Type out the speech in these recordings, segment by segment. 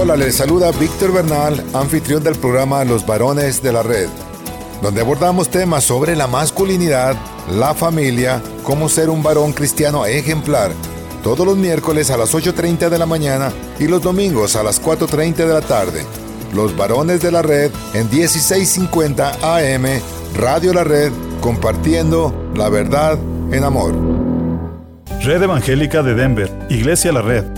Hola, les saluda Víctor Bernal, anfitrión del programa Los Varones de la Red, donde abordamos temas sobre la masculinidad, la familia, cómo ser un varón cristiano ejemplar, todos los miércoles a las 8.30 de la mañana y los domingos a las 4.30 de la tarde. Los Varones de la Red en 1650 AM, Radio La Red, compartiendo la verdad en amor. Red Evangélica de Denver, Iglesia La Red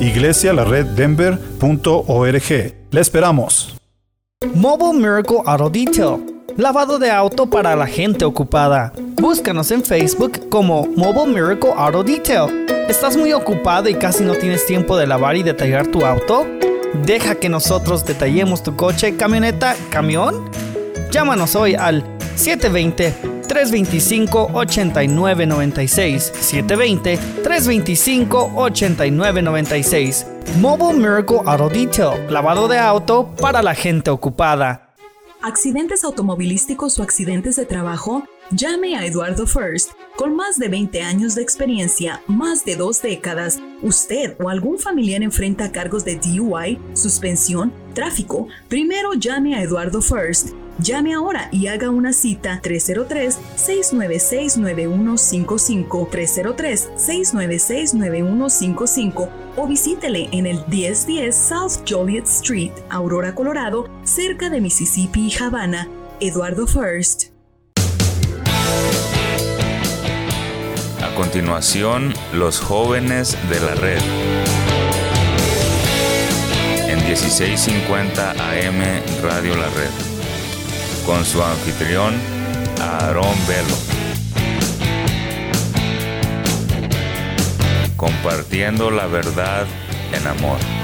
iglesialareddenver.org. Le esperamos. Mobile Miracle Auto Detail. Lavado de auto para la gente ocupada. Búscanos en Facebook como Mobile Miracle Auto Detail. ¿Estás muy ocupado y casi no tienes tiempo de lavar y detallar tu auto? Deja que nosotros detallemos tu coche, camioneta, camión. Llámanos hoy al 720 325-8996. 720-325-8996. Mobile Miracle Auto Detail. Lavado de auto para la gente ocupada. ¿Accidentes automovilísticos o accidentes de trabajo? Llame a Eduardo First. Con más de 20 años de experiencia, más de dos décadas, usted o algún familiar enfrenta cargos de DUI, suspensión, tráfico. Primero llame a Eduardo First. Llame ahora y haga una cita 303-696-9155, 303-696-9155 o visítele en el 1010 South Joliet Street, Aurora, Colorado, cerca de Mississippi y Havana. Eduardo First. A continuación, los jóvenes de la red. En 1650 AM Radio La Red con su anfitrión Aarón Velo. Compartiendo la verdad en amor.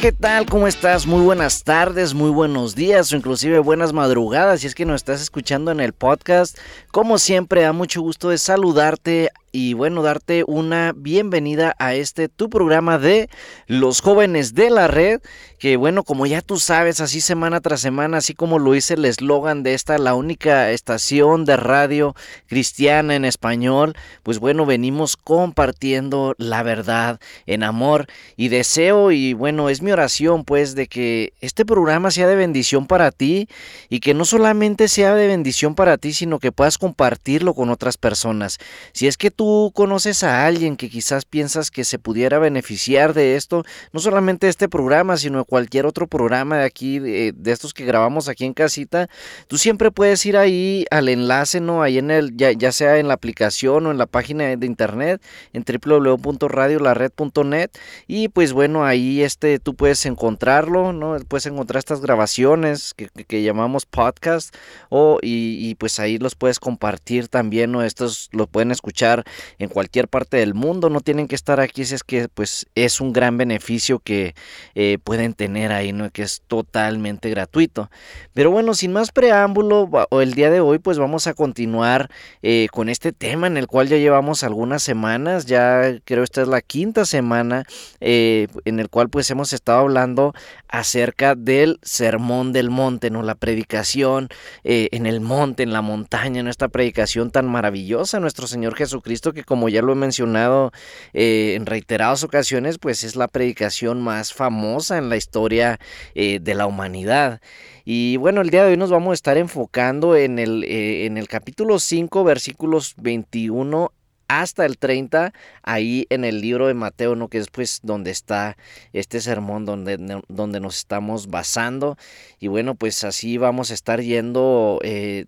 ¿Qué tal? ¿Cómo estás? Muy buenas tardes, muy buenos días o inclusive buenas madrugadas si es que nos estás escuchando en el podcast. Como siempre, da mucho gusto de saludarte y bueno, darte una bienvenida a este tu programa de los jóvenes de la red, que bueno, como ya tú sabes, así semana tras semana, así como lo hice el eslogan de esta, la única estación de radio cristiana en español, pues bueno, venimos compartiendo la verdad en amor y deseo y bueno, es mi oración pues de que este programa sea de bendición para ti y que no solamente sea de bendición para ti, sino que puedas compartirlo con otras personas. Si es que tú conoces a alguien que quizás piensas que se pudiera beneficiar de esto, no solamente este programa, sino cualquier otro programa de aquí, de, estos que grabamos aquí en casita, tú siempre puedes ir ahí al enlace, ¿no? Ahí en el, ya, ya sea en la aplicación o en la página de internet, en www.radiolared.net y pues bueno, ahí este, tú puedes encontrarlo, ¿no? Puedes encontrar estas grabaciones que, llamamos podcast o y, pues ahí los puedes compartir también, ¿no? Estos los pueden escuchar en cualquier parte del mundo, no tienen que estar aquí, si es que pues es un gran beneficio que eh, pueden tener ahí, ¿no? Que es totalmente gratuito. Pero bueno, sin más preámbulo, el día de hoy pues vamos a continuar eh, con este tema en el cual ya llevamos algunas semanas, ya creo esta es la quinta semana eh, en el cual pues hemos estado hablando acerca del sermón del monte, ¿no? La predicación en el monte, en la montaña, en esta predicación tan maravillosa, nuestro Señor Jesucristo, que como ya lo he mencionado en reiteradas ocasiones, pues es la predicación más famosa en la historia eh, de la humanidad. Y bueno, el día de hoy nos vamos a estar enfocando en el, eh, en el capítulo 5, versículos 21 hasta el 30, ahí en el libro de Mateo, ¿no? que es pues donde está este sermón, donde, donde nos estamos basando. Y bueno, pues así vamos a estar yendo eh,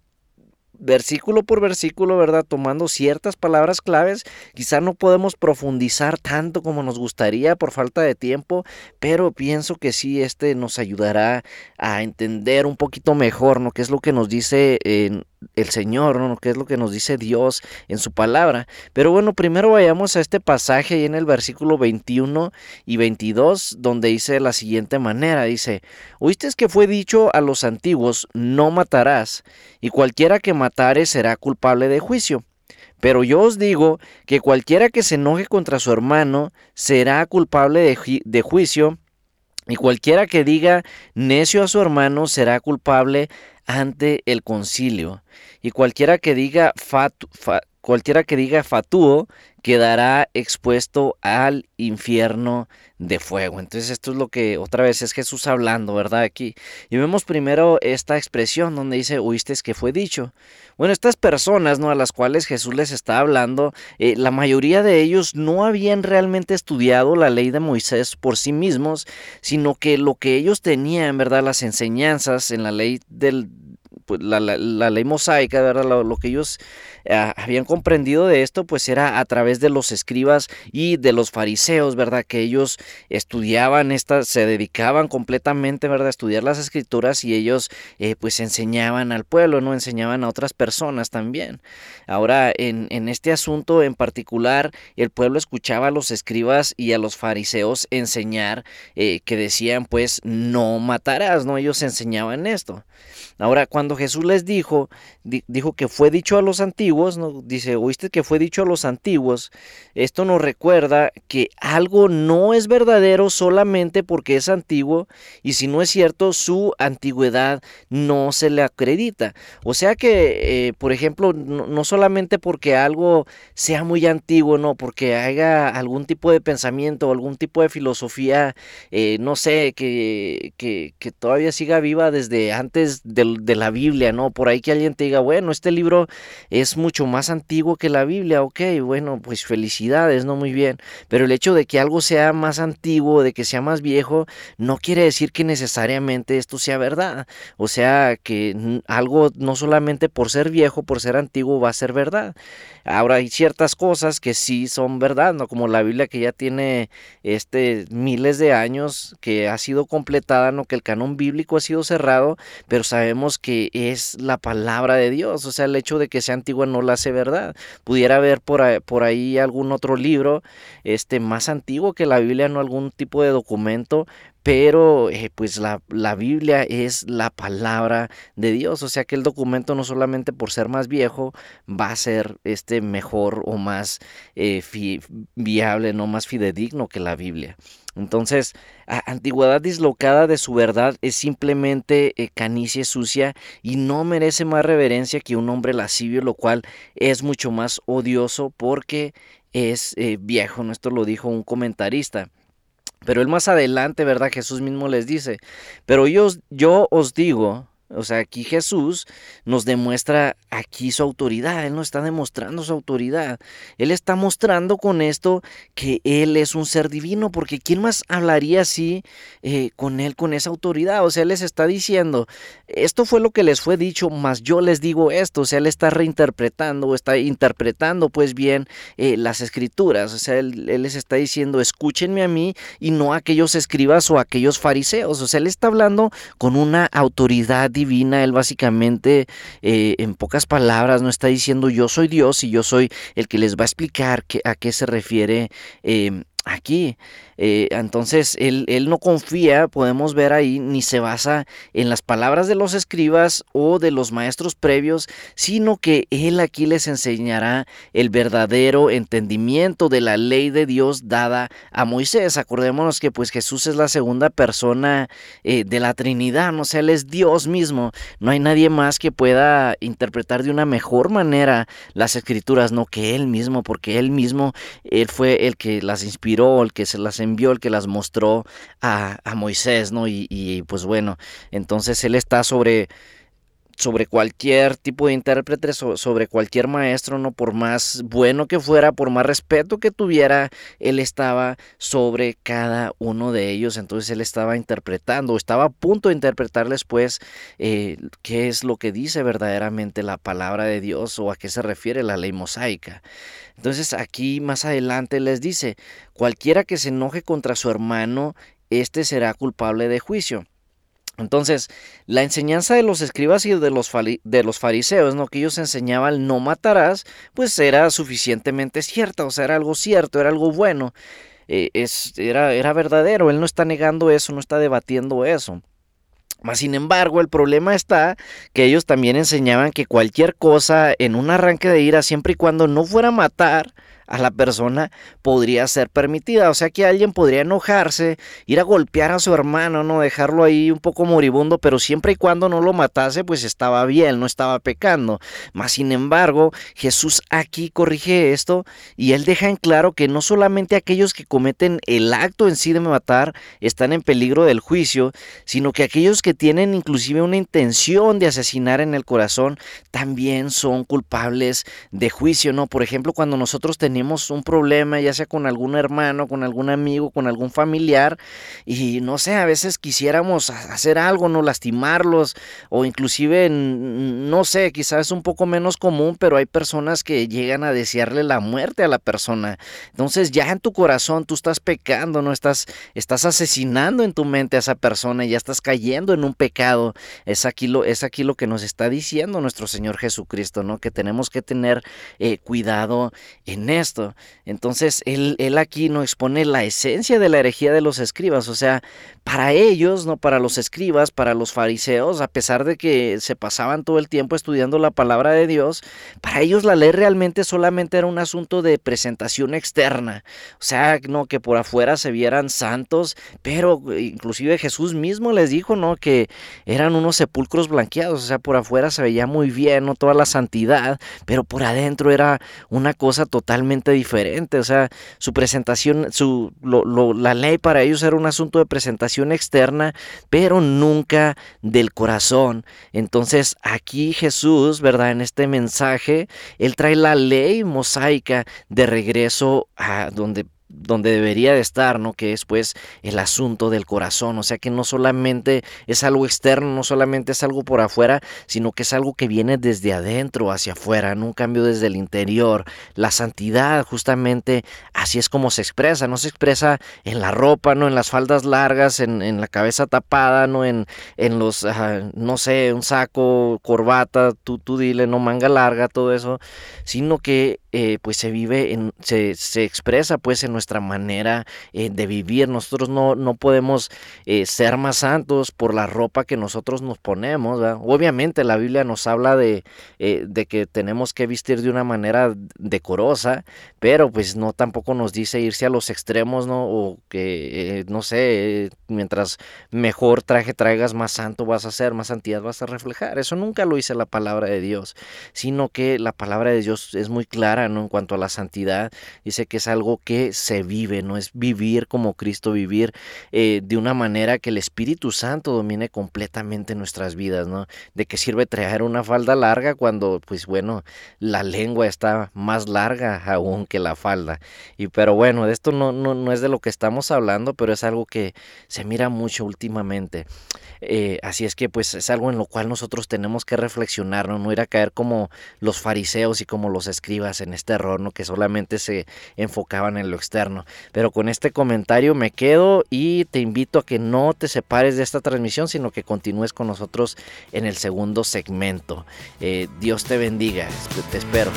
versículo por versículo, ¿verdad? Tomando ciertas palabras claves. Quizá no podemos profundizar tanto como nos gustaría por falta de tiempo, pero pienso que sí, este nos ayudará a entender un poquito mejor, ¿no? ¿Qué es lo que nos dice en el Señor, ¿no? ¿Qué es lo que nos dice Dios en su palabra? Pero bueno, primero vayamos a este pasaje ahí en el versículo 21 y 22, donde dice de la siguiente manera, dice, oíste que fue dicho a los antiguos, no matarás, y cualquiera que matare será culpable de juicio. Pero yo os digo que cualquiera que se enoje contra su hermano será culpable de, de juicio, y cualquiera que diga necio a su hermano será culpable ante el concilio. Y cualquiera que diga cualquiera que diga fatuo quedará expuesto al infierno de fuego. Entonces esto es lo que otra vez es Jesús hablando, ¿verdad? Aquí. Y vemos primero esta expresión donde dice, oíste que fue dicho. Bueno, estas personas, ¿no? A las cuales Jesús les está hablando, eh, la mayoría de ellos no habían realmente estudiado la ley de Moisés por sí mismos, sino que lo que ellos tenían, ¿verdad? Las enseñanzas en la ley del, pues, la, ley mosaica, ¿verdad? Lo, que ellos ah, habían comprendido de esto, pues era a través de los escribas y de los fariseos, ¿verdad? Que ellos estudiaban estas, se dedicaban completamente, ¿verdad? A estudiar las escrituras y ellos eh, pues enseñaban al pueblo, ¿no? Enseñaban a otras personas también. Ahora, en, en este asunto en particular, el pueblo escuchaba a los escribas y a los fariseos enseñar eh, que decían, pues, no matarás, ¿no? Ellos enseñaban esto. Ahora, cuando Jesús les dijo, dijo que fue dicho a los antiguos, ¿no? dice, oíste que fue dicho a los antiguos, esto nos recuerda que algo no es verdadero solamente porque es antiguo y si no es cierto, su antigüedad no se le acredita. O sea que, eh, por ejemplo, no, solamente porque algo sea muy antiguo, no, porque haya algún tipo de pensamiento algún tipo de filosofía, eh, no sé, que, que, todavía siga viva desde antes de la Biblia, ¿no? Por ahí que alguien te diga, bueno, este libro es mucho más antiguo que la Biblia, ok, bueno, pues felicidades, ¿no? Muy bien. Pero el hecho de que algo sea más antiguo, de que sea más viejo, no quiere decir que necesariamente esto sea verdad. O sea, que algo no solamente por ser viejo, por ser antiguo, va a ser verdad. Ahora hay ciertas cosas que sí son verdad, ¿no? Como la Biblia que ya tiene este miles de años, que ha sido completada, ¿no? Que el canon bíblico ha sido cerrado, pero sabemos que es la palabra de Dios, o sea, el hecho de que sea antigua no la hace verdad. Pudiera haber por ahí, por ahí algún otro libro este, más antiguo que la Biblia, no algún tipo de documento, pero eh, pues la, la, Biblia es la palabra de Dios, o sea que el documento no solamente por ser más viejo va a ser este mejor o más eh, viable, no más fidedigno que la Biblia. Entonces, antigüedad dislocada de su verdad es simplemente eh, canicie sucia y no merece más reverencia que un hombre lascivio, lo cual es mucho más odioso porque es viejo. Esto lo dijo un comentarista. Pero él más adelante, ¿verdad? Jesús mismo les dice, pero yo, yo os digo, o sea, aquí Jesús nos demuestra aquí su autoridad, Él nos está demostrando su autoridad. Él está mostrando con esto que Él es un ser divino, porque ¿quién más hablaría así eh, con Él, con esa autoridad? O sea, Él les está diciendo, esto fue lo que les fue dicho, más yo les digo esto. O sea, Él está reinterpretando está interpretando pues bien eh, las escrituras. O sea, él, él les está diciendo, escúchenme a mí y no a aquellos escribas o a aquellos fariseos. O sea, Él está hablando con una autoridad divina, él básicamente, eh, en pocas palabras, no está diciendo yo soy Dios y yo soy el que les va a explicar a qué se refiere eh, aquí. Eh, entonces, él, él, no confía, podemos ver ahí, ni se basa en las palabras de los escribas o de los maestros previos, sino que él aquí les enseñará el verdadero entendimiento de la ley de Dios dada a Moisés. Acordémonos que pues Jesús es la segunda persona eh, de la Trinidad, no sea, él es Dios mismo. No hay nadie más que pueda interpretar de una mejor manera las escrituras, no que él mismo, porque él mismo, él fue el que las inspiró, el que se las envió, el que las mostró a, Moisés, ¿no? Y, pues bueno, entonces él está sobre sobre cualquier tipo de intérprete, sobre cualquier maestro, no por más bueno que fuera, por más respeto que tuviera, él estaba sobre cada uno de ellos. Entonces él estaba interpretando, estaba a punto de interpretarles, pues, eh, qué es lo que dice verdaderamente la palabra de Dios o a qué se refiere la ley mosaica. Entonces aquí más adelante les dice, cualquiera que se enoje contra su hermano, éste será culpable de juicio. Entonces, la enseñanza de los escribas y de los, fariseos, ¿no? que ellos enseñaban no matarás, pues era suficientemente cierta, o sea, era algo cierto, era algo bueno, eh, es, era, era verdadero, él no está negando eso, no está debatiendo eso. Mas, sin embargo, el problema está que ellos también enseñaban que cualquier cosa en un arranque de ira, siempre y cuando no fuera matar, a la persona podría ser permitida. O sea que alguien podría enojarse, ir a golpear a su hermano, no dejarlo ahí un poco moribundo, pero siempre y cuando no lo matase, pues estaba bien, no estaba pecando. Mas sin embargo, Jesús aquí corrige esto y él deja en claro que no solamente aquellos que cometen el acto en sí de matar están en peligro del juicio, sino que aquellos que tienen inclusive una intención de asesinar en el corazón también son culpables de juicio, ¿no? Por ejemplo, cuando nosotros tenemos un problema, ya sea con algún hermano, con algún amigo, con algún familiar, y no sé, a veces quisiéramos hacer algo, no lastimarlos, o inclusive, no sé, quizás es un poco menos común, pero hay personas que llegan a desearle la muerte a la persona. Entonces ya en tu corazón tú estás pecando, no estás, estás asesinando en tu mente a esa persona, ya estás cayendo en un pecado. Es aquí lo, es aquí lo que nos está diciendo nuestro Señor Jesucristo, ¿no? Que tenemos que tener eh, cuidado en eso. Entonces, él, él aquí no expone la esencia de la herejía de los escribas, o sea, para ellos, no para los escribas, para los fariseos, a pesar de que se pasaban todo el tiempo estudiando la palabra de Dios, para ellos la ley realmente solamente era un asunto de presentación externa, o sea, no que por afuera se vieran santos, pero inclusive Jesús mismo les dijo, ¿no? que eran unos sepulcros blanqueados, o sea, por afuera se veía muy bien, no toda la santidad, pero por adentro era una cosa totalmente diferente. O sea, su presentación, su, la ley para ellos era un asunto de presentación externa, pero nunca del corazón. Entonces aquí Jesús, ¿verdad? En este mensaje, Él trae la ley mosaica de regreso a donde donde debería de estar, ¿no? Que es pues el asunto del corazón, o sea que no solamente es algo externo, no solamente es algo por afuera, sino que es algo que viene desde adentro hacia afuera, un cambio desde el interior. La santidad justamente así es como se expresa, no se expresa en la ropa, no en las faldas largas, en, la cabeza tapada, no en, en los, no sé, un saco, corbata, tú, tú dile, no manga larga, todo eso, sino que eh, pues se vive, en, se, se expresa pues en nuestra manera eh, de vivir. Nosotros no, no podemos eh, ser más santos por la ropa que nosotros nos ponemos. Obviamente la Biblia nos habla de, de, que tenemos que vestir de una manera decorosa, pero pues no tampoco nos dice irse a los extremos, ¿no? O que, no sé, mientras mejor traje traigas, más santo vas a ser, más santidad vas a reflejar. Eso nunca lo dice la palabra de Dios, sino que la palabra de Dios es muy clara, En cuanto a la santidad, dice que es algo que se vive, no es vivir como Cristo, vivir eh, de una manera que el Espíritu Santo domine completamente nuestras vidas, ¿no? ¿De qué sirve traer una falda larga cuando, pues bueno, la lengua está más larga aún que la falda? Y pero bueno, de esto no, no, no es de lo que estamos hablando, pero es algo que se mira mucho últimamente. Eh, así es que pues es algo en lo cual nosotros tenemos que reflexionar, ¿no? ir a caer como los fariseos y como los escribas este error, ¿no? que solamente se enfocaban en lo externo. Pero con este comentario me quedo y te invito a que no te separes de esta transmisión, sino que continúes con nosotros en el segundo segmento. Eh, Dios te bendiga, te espero.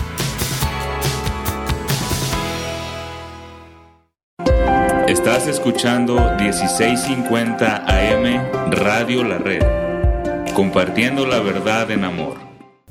Estás escuchando 1650 AM Radio La Red, compartiendo la verdad en amor.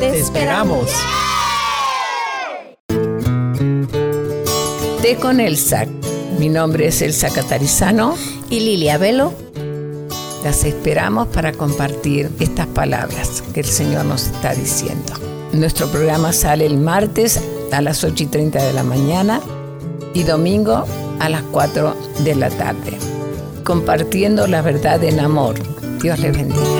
Te, Te esperamos. Té con Elsa. Mi nombre es Elsa Catarizano y Lilia Velo. Las esperamos para compartir estas palabras que el Señor nos está diciendo. Nuestro programa sale el martes a las 8 y 30 de la mañana y domingo a las 4 de la tarde. Compartiendo la verdad en amor. Dios les bendiga.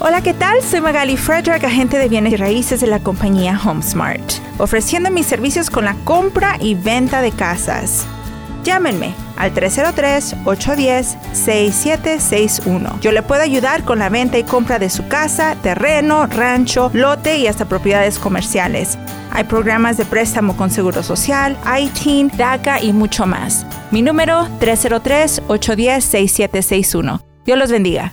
Hola, ¿qué tal? Soy Magali Frederick, agente de bienes y raíces de la compañía HomeSmart, ofreciendo mis servicios con la compra y venta de casas. Llámenme al 303-810-6761. Yo le puedo ayudar con la venta y compra de su casa, terreno, rancho, lote y hasta propiedades comerciales. Hay programas de préstamo con Seguro Social, ITIN, DACA y mucho más. Mi número 303-810-6761. Dios los bendiga.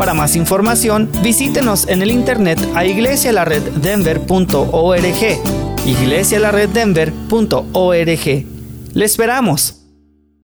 Para más información, visítenos en el internet a iglesialareddenver.org. iglesialareddenver.org. Le esperamos.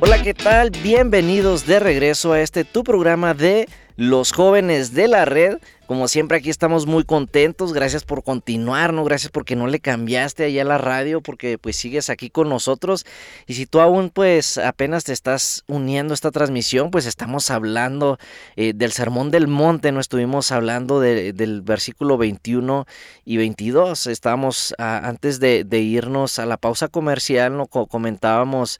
Hola, ¿qué tal? Bienvenidos de regreso a este tu programa de los jóvenes de la red. Como siempre aquí estamos muy contentos, gracias por continuar, ¿no? Gracias porque no le cambiaste allá a la radio, porque pues sigues aquí con nosotros. Y si tú aún pues apenas te estás uniendo a esta transmisión, pues estamos hablando eh, del Sermón del Monte, ¿no? Estuvimos hablando de, del versículo 21 y 22. Estábamos a, antes de, irnos a la pausa comercial, ¿no? Comentábamos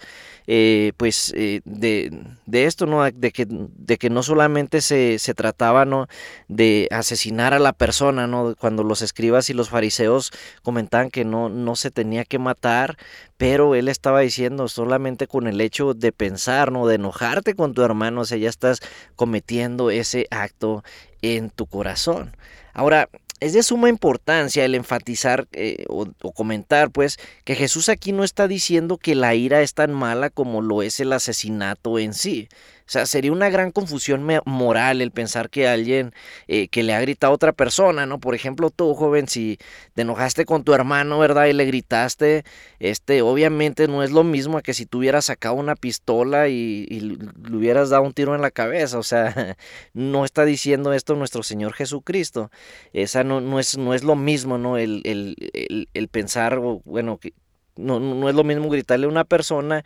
eh, pues eh, de, de, esto, ¿no? De que, de que no solamente se, se trataba, ¿no? De asesinar a la persona, ¿no? Cuando los escribas y los fariseos comentaban que no, no se tenía que matar, pero él estaba diciendo solamente con el hecho de pensar, ¿no? De enojarte con tu hermano, o sea, ya estás cometiendo ese acto en tu corazón. Ahora, es de suma importancia el enfatizar eh, o, o, comentar, pues, que Jesús aquí no está diciendo que la ira es tan mala como lo es el asesinato en sí. O sea, sería una gran confusión moral el pensar que alguien eh, que le ha gritado a otra persona, ¿no? Por ejemplo, tú, joven, si te enojaste con tu hermano, ¿verdad? Y le gritaste, este, obviamente no es lo mismo que si tú hubieras sacado una pistola y, le hubieras dado un tiro en la cabeza. O sea, no está diciendo esto nuestro Señor Jesucristo. Esa no, no, es, no es lo mismo, ¿no? El, el, el, el pensar, bueno, que no, no es lo mismo gritarle a una persona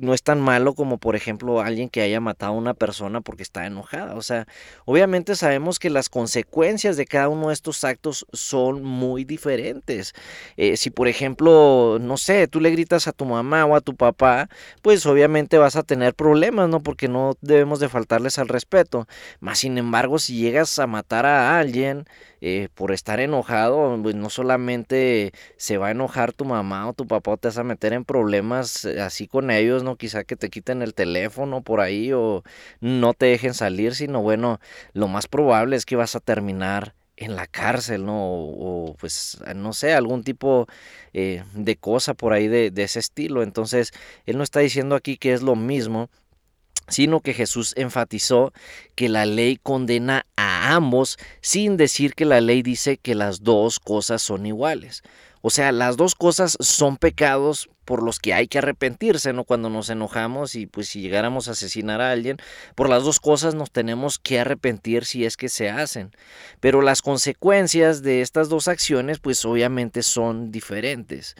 no es tan malo como por ejemplo alguien que haya matado a una persona porque está enojada. O sea, obviamente sabemos que las consecuencias de cada uno de estos actos son muy diferentes. Eh, si por ejemplo, no sé, tú le gritas a tu mamá o a tu papá, pues obviamente vas a tener problemas, ¿no? Porque no debemos de faltarles al respeto. Más sin embargo, si llegas a matar a alguien, eh, por estar enojado, pues no solamente se va a enojar tu mamá o tu papá o te vas a meter en problemas eh, así con ellos, ¿no? Quizá que te quiten el teléfono por ahí o no te dejen salir, sino bueno, lo más probable es que vas a terminar en la cárcel, ¿no? O, pues, no sé, algún tipo eh, de cosa por ahí de, de ese estilo. Entonces, él no está diciendo aquí que es lo mismo, sino que Jesús enfatizó que la ley condena a ambos sin decir que la ley dice que las dos cosas son iguales. O sea, las dos cosas son pecados por los que hay que arrepentirse, ¿no? Cuando nos enojamos y pues si llegáramos a asesinar a alguien, por las dos cosas nos tenemos que arrepentir si es que se hacen. Pero las consecuencias de estas dos acciones pues obviamente son diferentes.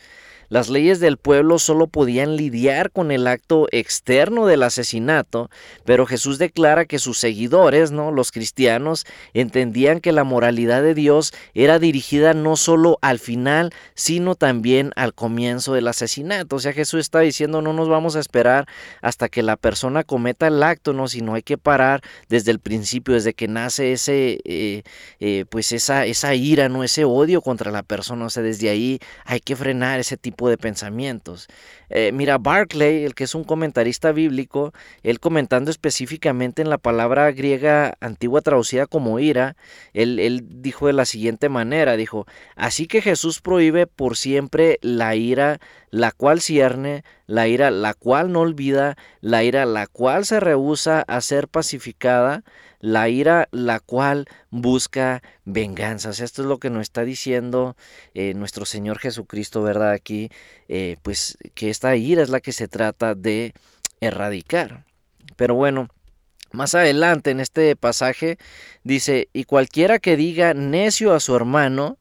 Las leyes del pueblo solo podían lidiar con el acto externo del asesinato, pero Jesús declara que sus seguidores, ¿no? los cristianos, entendían que la moralidad de Dios era dirigida no solo al final, sino también al comienzo del asesinato. O sea, Jesús está diciendo, no nos vamos a esperar hasta que la persona cometa el acto, no, sino hay que parar desde el principio, desde que nace ese, eh, eh, pues esa, esa ira, no, ese odio contra la persona. O sea, desde ahí hay que frenar ese tipo de pensamientos. Eh, mira, Barclay, el que es un comentarista bíblico, él comentando específicamente en la palabra griega antigua traducida como ira, él, él dijo de la siguiente manera, dijo, así que Jesús prohíbe por siempre la ira, la cual cierne, la ira, la cual no olvida, la ira, la cual se rehúsa a ser pacificada, la ira la cual busca venganzas. Esto es lo que nos está diciendo eh, nuestro Señor Jesucristo, ¿verdad? Aquí, eh, pues que esta ira es la que se trata de erradicar. Pero bueno, más adelante en este pasaje dice, y cualquiera que diga necio a su hermano,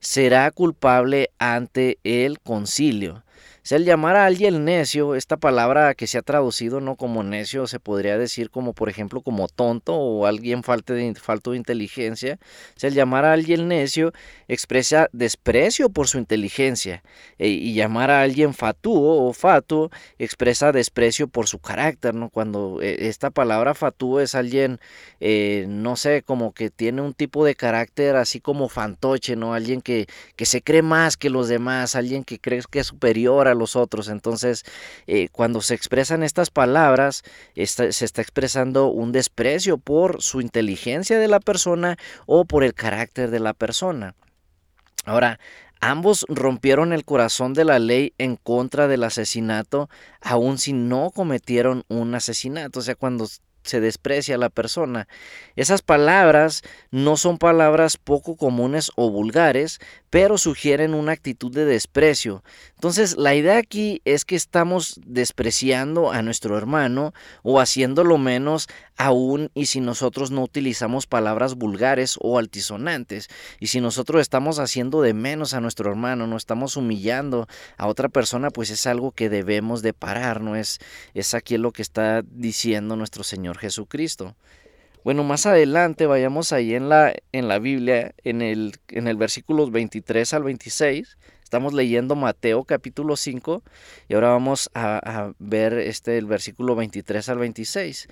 será culpable ante el concilio el llamar a alguien necio, esta palabra que se ha traducido no como necio, se podría decir como por ejemplo como tonto o alguien falto de, falto de inteligencia. el llamar a alguien necio expresa desprecio por su inteligencia e, y llamar a alguien fatuo o fatuo expresa desprecio por su carácter, ¿no? Cuando eh, esta palabra fatuo es alguien, eh, no sé, como que tiene un tipo de carácter así como fantoche, ¿no? Alguien que, que se cree más que los demás, alguien que cree que es superior a los otros. Entonces, eh, cuando se expresan estas palabras, se está expresando un desprecio por su inteligencia de la persona o por el carácter de la persona. Ahora, Ambos rompieron el corazón de la ley en contra del asesinato, aun si no cometieron un asesinato. O sea, cuando se desprecia a la persona. Esas palabras no son palabras poco comunes o vulgares, pero sugieren una actitud de desprecio. Entonces, la idea aquí es que estamos despreciando a nuestro hermano o haciéndolo menos aún y si nosotros no utilizamos palabras vulgares o altisonantes. Y si nosotros estamos haciendo de menos a nuestro hermano, no estamos humillando a otra persona, pues es algo que debemos de parar, ¿no? Es, es aquí lo que está diciendo nuestro Señor Jesucristo. Bueno, más adelante vayamos ahí en la, en la Biblia, en el, en el versículo 23 al 26. Estamos leyendo Mateo capítulo 5 y ahora vamos a, ver este, el versículo 23 al 26.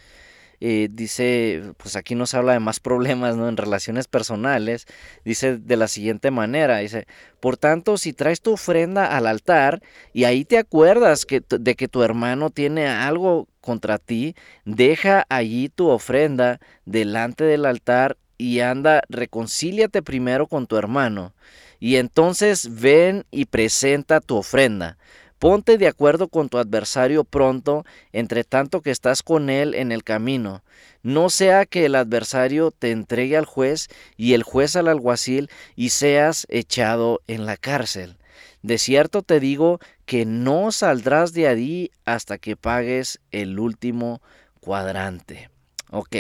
Eh, dice, pues aquí nos habla de más problemas ¿no? en relaciones personales, dice de la siguiente manera, dice, por tanto, si traes tu ofrenda al altar y ahí te acuerdas que, de que tu hermano tiene algo contra ti, deja allí tu ofrenda delante del altar y anda, reconcíliate primero con tu hermano, y entonces ven y presenta tu ofrenda. Ponte de acuerdo con tu adversario pronto, entre tanto que estás con él en el camino. No sea que el adversario te entregue al juez y el juez al alguacil y seas echado en la cárcel. De cierto te digo que no saldrás de allí hasta que pagues el último cuadrante. Ok.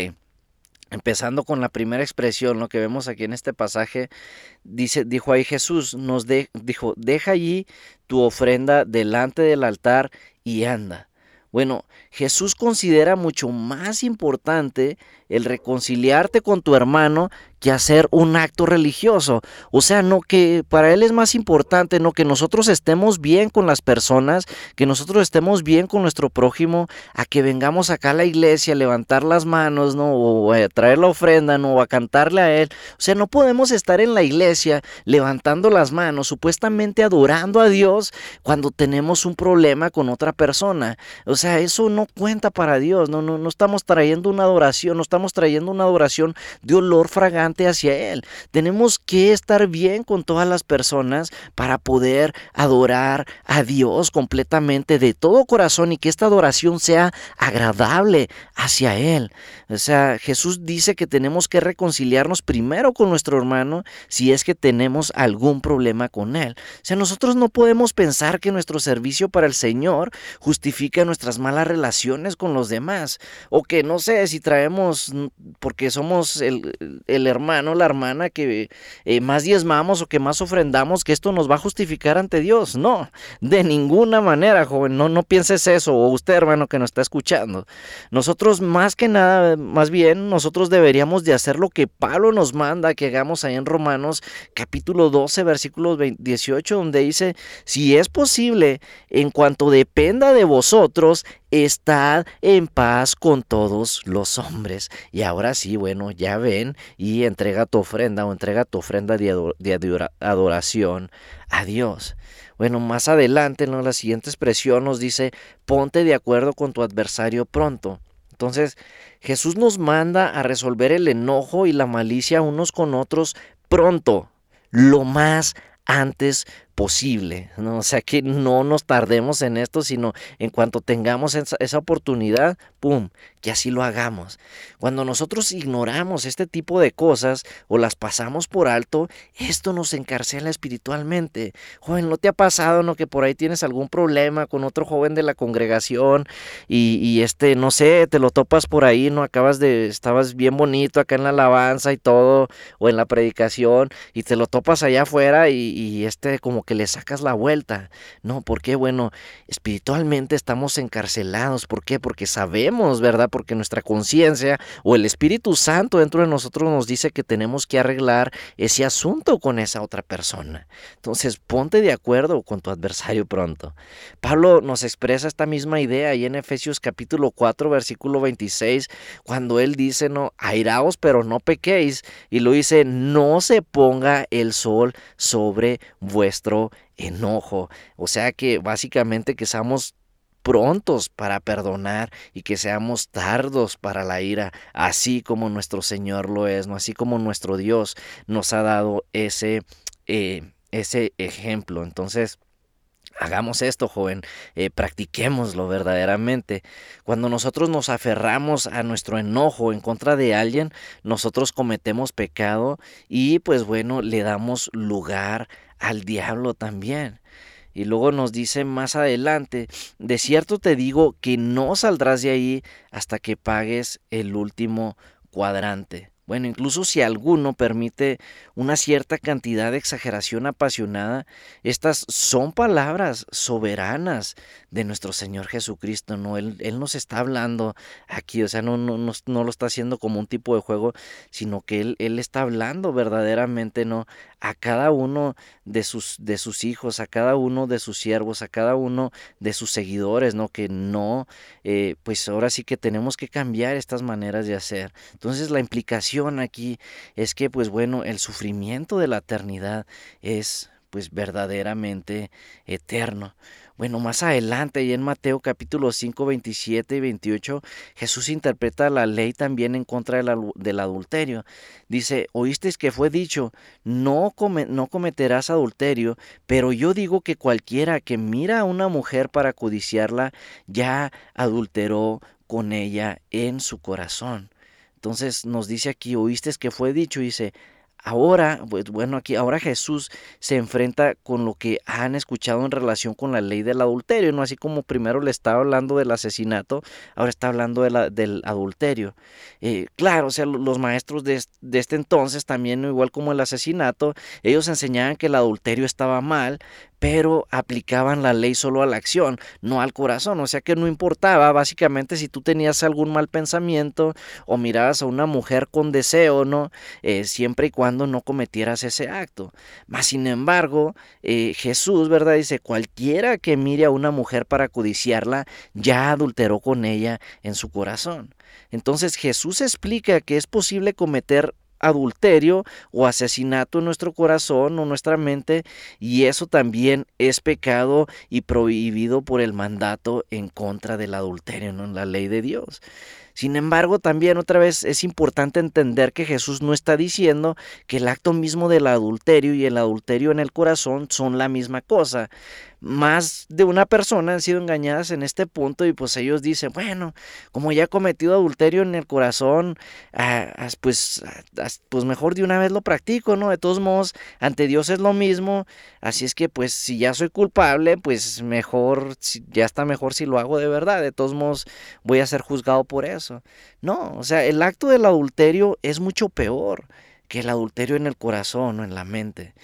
Empezando con la primera expresión, lo que vemos aquí en este pasaje, dice, dijo ahí Jesús, nos dijo, deja allí tu ofrenda delante del altar y anda. Bueno, Jesús considera mucho más importante el reconciliarte con tu hermano que hacer un acto religioso. O sea, no que para él es más importante, no que nosotros estemos bien con las personas, que nosotros estemos bien con nuestro prójimo, a que vengamos acá a la iglesia a levantar las manos, ¿no? O a traer la ofrenda, ¿no? O a cantarle a él. O sea, no podemos estar en la iglesia levantando las manos, supuestamente adorando a Dios cuando tenemos un problema con otra persona. O sea, eso no cuenta para Dios, no, no, no estamos trayendo una adoración, no estamos trayendo una adoración de olor fragante hacia Él. Tenemos que estar bien con todas las personas para poder adorar a Dios completamente de todo corazón y que esta adoración sea agradable hacia Él. O sea, Jesús dice que tenemos que reconciliarnos primero con nuestro hermano si es que tenemos algún problema con Él. O sea, nosotros no podemos pensar que nuestro servicio para el Señor justifica nuestras malas relaciones con los demás. O que no sé si traemos, porque somos el, hermano, la hermana que eh, más diezmamos o que más ofrendamos, que esto nos va a justificar ante Dios. No, de ninguna manera, joven. No, no pienses eso. O usted, hermano, que nos está escuchando. Nosotros más que nada, más bien, nosotros deberíamos de hacer lo que Pablo nos manda que hagamos ahí en Romanos capítulo 12, versículo 18, donde dice, si es posible, en cuanto dependa de vosotros, estad en paz con todos los hombres. Y ahora sí, bueno, ya ven y entrega tu ofrenda o entrega tu ofrenda de adoración a Dios. Bueno, más adelante, en la siguiente expresión nos dice, ponte de acuerdo con tu adversario pronto. Entonces, Jesús nos manda a resolver el enojo y la malicia unos con otros pronto, lo más antes posible, ¿no? O sea, que no nos tardemos en esto, sino en cuanto tengamos esa, oportunidad, ¡pum!, que así lo hagamos. Cuando nosotros ignoramos este tipo de cosas o las pasamos por alto, esto nos encarcela espiritualmente. Joven, ¿no te ha pasado, no, que por ahí tienes algún problema con otro joven de la congregación y, y este, no sé, te lo topas por ahí, no acabas de, estabas bien bonito acá en la alabanza y todo, o en la predicación, y te lo topas allá afuera y, y este, como que le sacas la vuelta. No, porque bueno, espiritualmente estamos encarcelados. ¿Por qué? Porque sabemos, ¿verdad? Porque nuestra conciencia o el Espíritu Santo dentro de nosotros nos dice que tenemos que arreglar ese asunto con esa otra persona. Entonces, ponte de acuerdo con tu adversario pronto. Pablo nos expresa esta misma idea ahí en Efesios capítulo 4, versículo 26, cuando él dice, no, airaos, pero no pequéis. Y lo dice, no se ponga el sol sobre vuestro enojo. O sea que básicamente que seamos prontos para perdonar y que seamos tardos para la ira, así como nuestro Señor lo es, ¿no? así como nuestro Dios nos ha dado ese, eh, ese ejemplo. Entonces, Hagamos esto, joven, eh, practiquémoslo verdaderamente. Cuando nosotros nos aferramos a nuestro enojo en contra de alguien, nosotros cometemos pecado y pues bueno, le damos lugar al diablo también. Y luego nos dice más adelante, de cierto te digo que no saldrás de ahí hasta que pagues el último cuadrante. Bueno, incluso si alguno permite una cierta cantidad de exageración apasionada, estas son palabras soberanas de nuestro Señor Jesucristo, ¿no? Él, él nos está hablando aquí, o sea, no, no, no, lo está haciendo como un tipo de juego, sino que Él, él está hablando verdaderamente, ¿no? A cada uno de sus, de sus hijos, a cada uno de sus siervos, a cada uno de sus seguidores, ¿no? Que no, eh, pues ahora sí que tenemos que cambiar estas maneras de hacer. Entonces la implicación aquí es que, pues bueno, el sufrimiento de la eternidad es pues verdaderamente eterno. Bueno, más adelante, y en Mateo capítulo 5, 27 y 28, Jesús interpreta la ley también en contra del, adulterio. Dice, oísteis que fue dicho, no, no cometerás adulterio, pero yo digo que cualquiera que mira a una mujer para codiciarla, ya adulteró con ella en su corazón. Entonces nos dice aquí, oíste que fue dicho, dice, Ahora, pues bueno, aquí ahora Jesús se enfrenta con lo que han escuchado en relación con la ley del adulterio, ¿no? Así como primero le estaba hablando del asesinato, ahora está hablando de del adulterio. Eh, claro, o sea, los maestros de, de, este entonces también, igual como el asesinato, ellos enseñaban que el adulterio estaba mal, pero aplicaban la ley solo a la acción, no al corazón. O sea que no importaba básicamente si tú tenías algún mal pensamiento o mirabas a una mujer con deseo, ¿no? Eh, siempre y cuando no cometieras ese acto. Mas sin embargo, eh, Jesús, ¿verdad? Dice, cualquiera que mire a una mujer para codiciarla, ya adulteró con ella en su corazón. Entonces Jesús explica que es posible cometer adulterio o asesinato en nuestro corazón o nuestra mente y eso también es pecado y prohibido por el mandato en contra del adulterio, en la ley de Dios. Sin embargo, también otra vez es importante entender que Jesús no está diciendo que el acto mismo del adulterio y el adulterio en el corazón son la misma cosa más de una persona han sido engañadas en este punto y pues ellos dicen, bueno, como ya he cometido adulterio en el corazón, ah, pues, ah, pues mejor de una vez lo practico, ¿no? De todos modos, ante Dios es lo mismo, así es que pues si ya soy culpable, pues mejor, ya está mejor si lo hago de verdad, de todos modos voy a ser juzgado por eso. No, o sea, el acto del adulterio es mucho peor que el adulterio en el corazón o en la mente.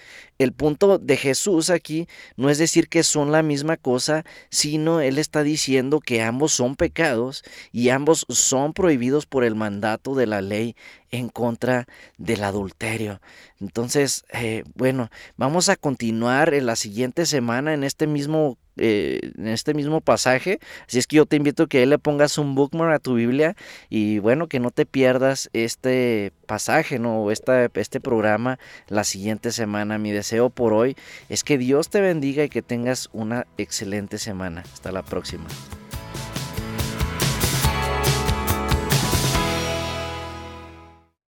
El punto de Jesús aquí no es decir que son la misma cosa, sino Él está diciendo que ambos son pecados y ambos son prohibidos por el mandato de la ley en contra del adulterio. Entonces, eh, bueno, vamos a continuar en la siguiente semana en este mismo eh, en este mismo pasaje. Así es que yo te invito a que le pongas un bookmark a tu Biblia y bueno, que no te pierdas este pasaje, ¿no? Esta, este programa la siguiente semana. Mi deseo deseo por hoy es que Dios te bendiga y que tengas una excelente semana. Hasta la próxima.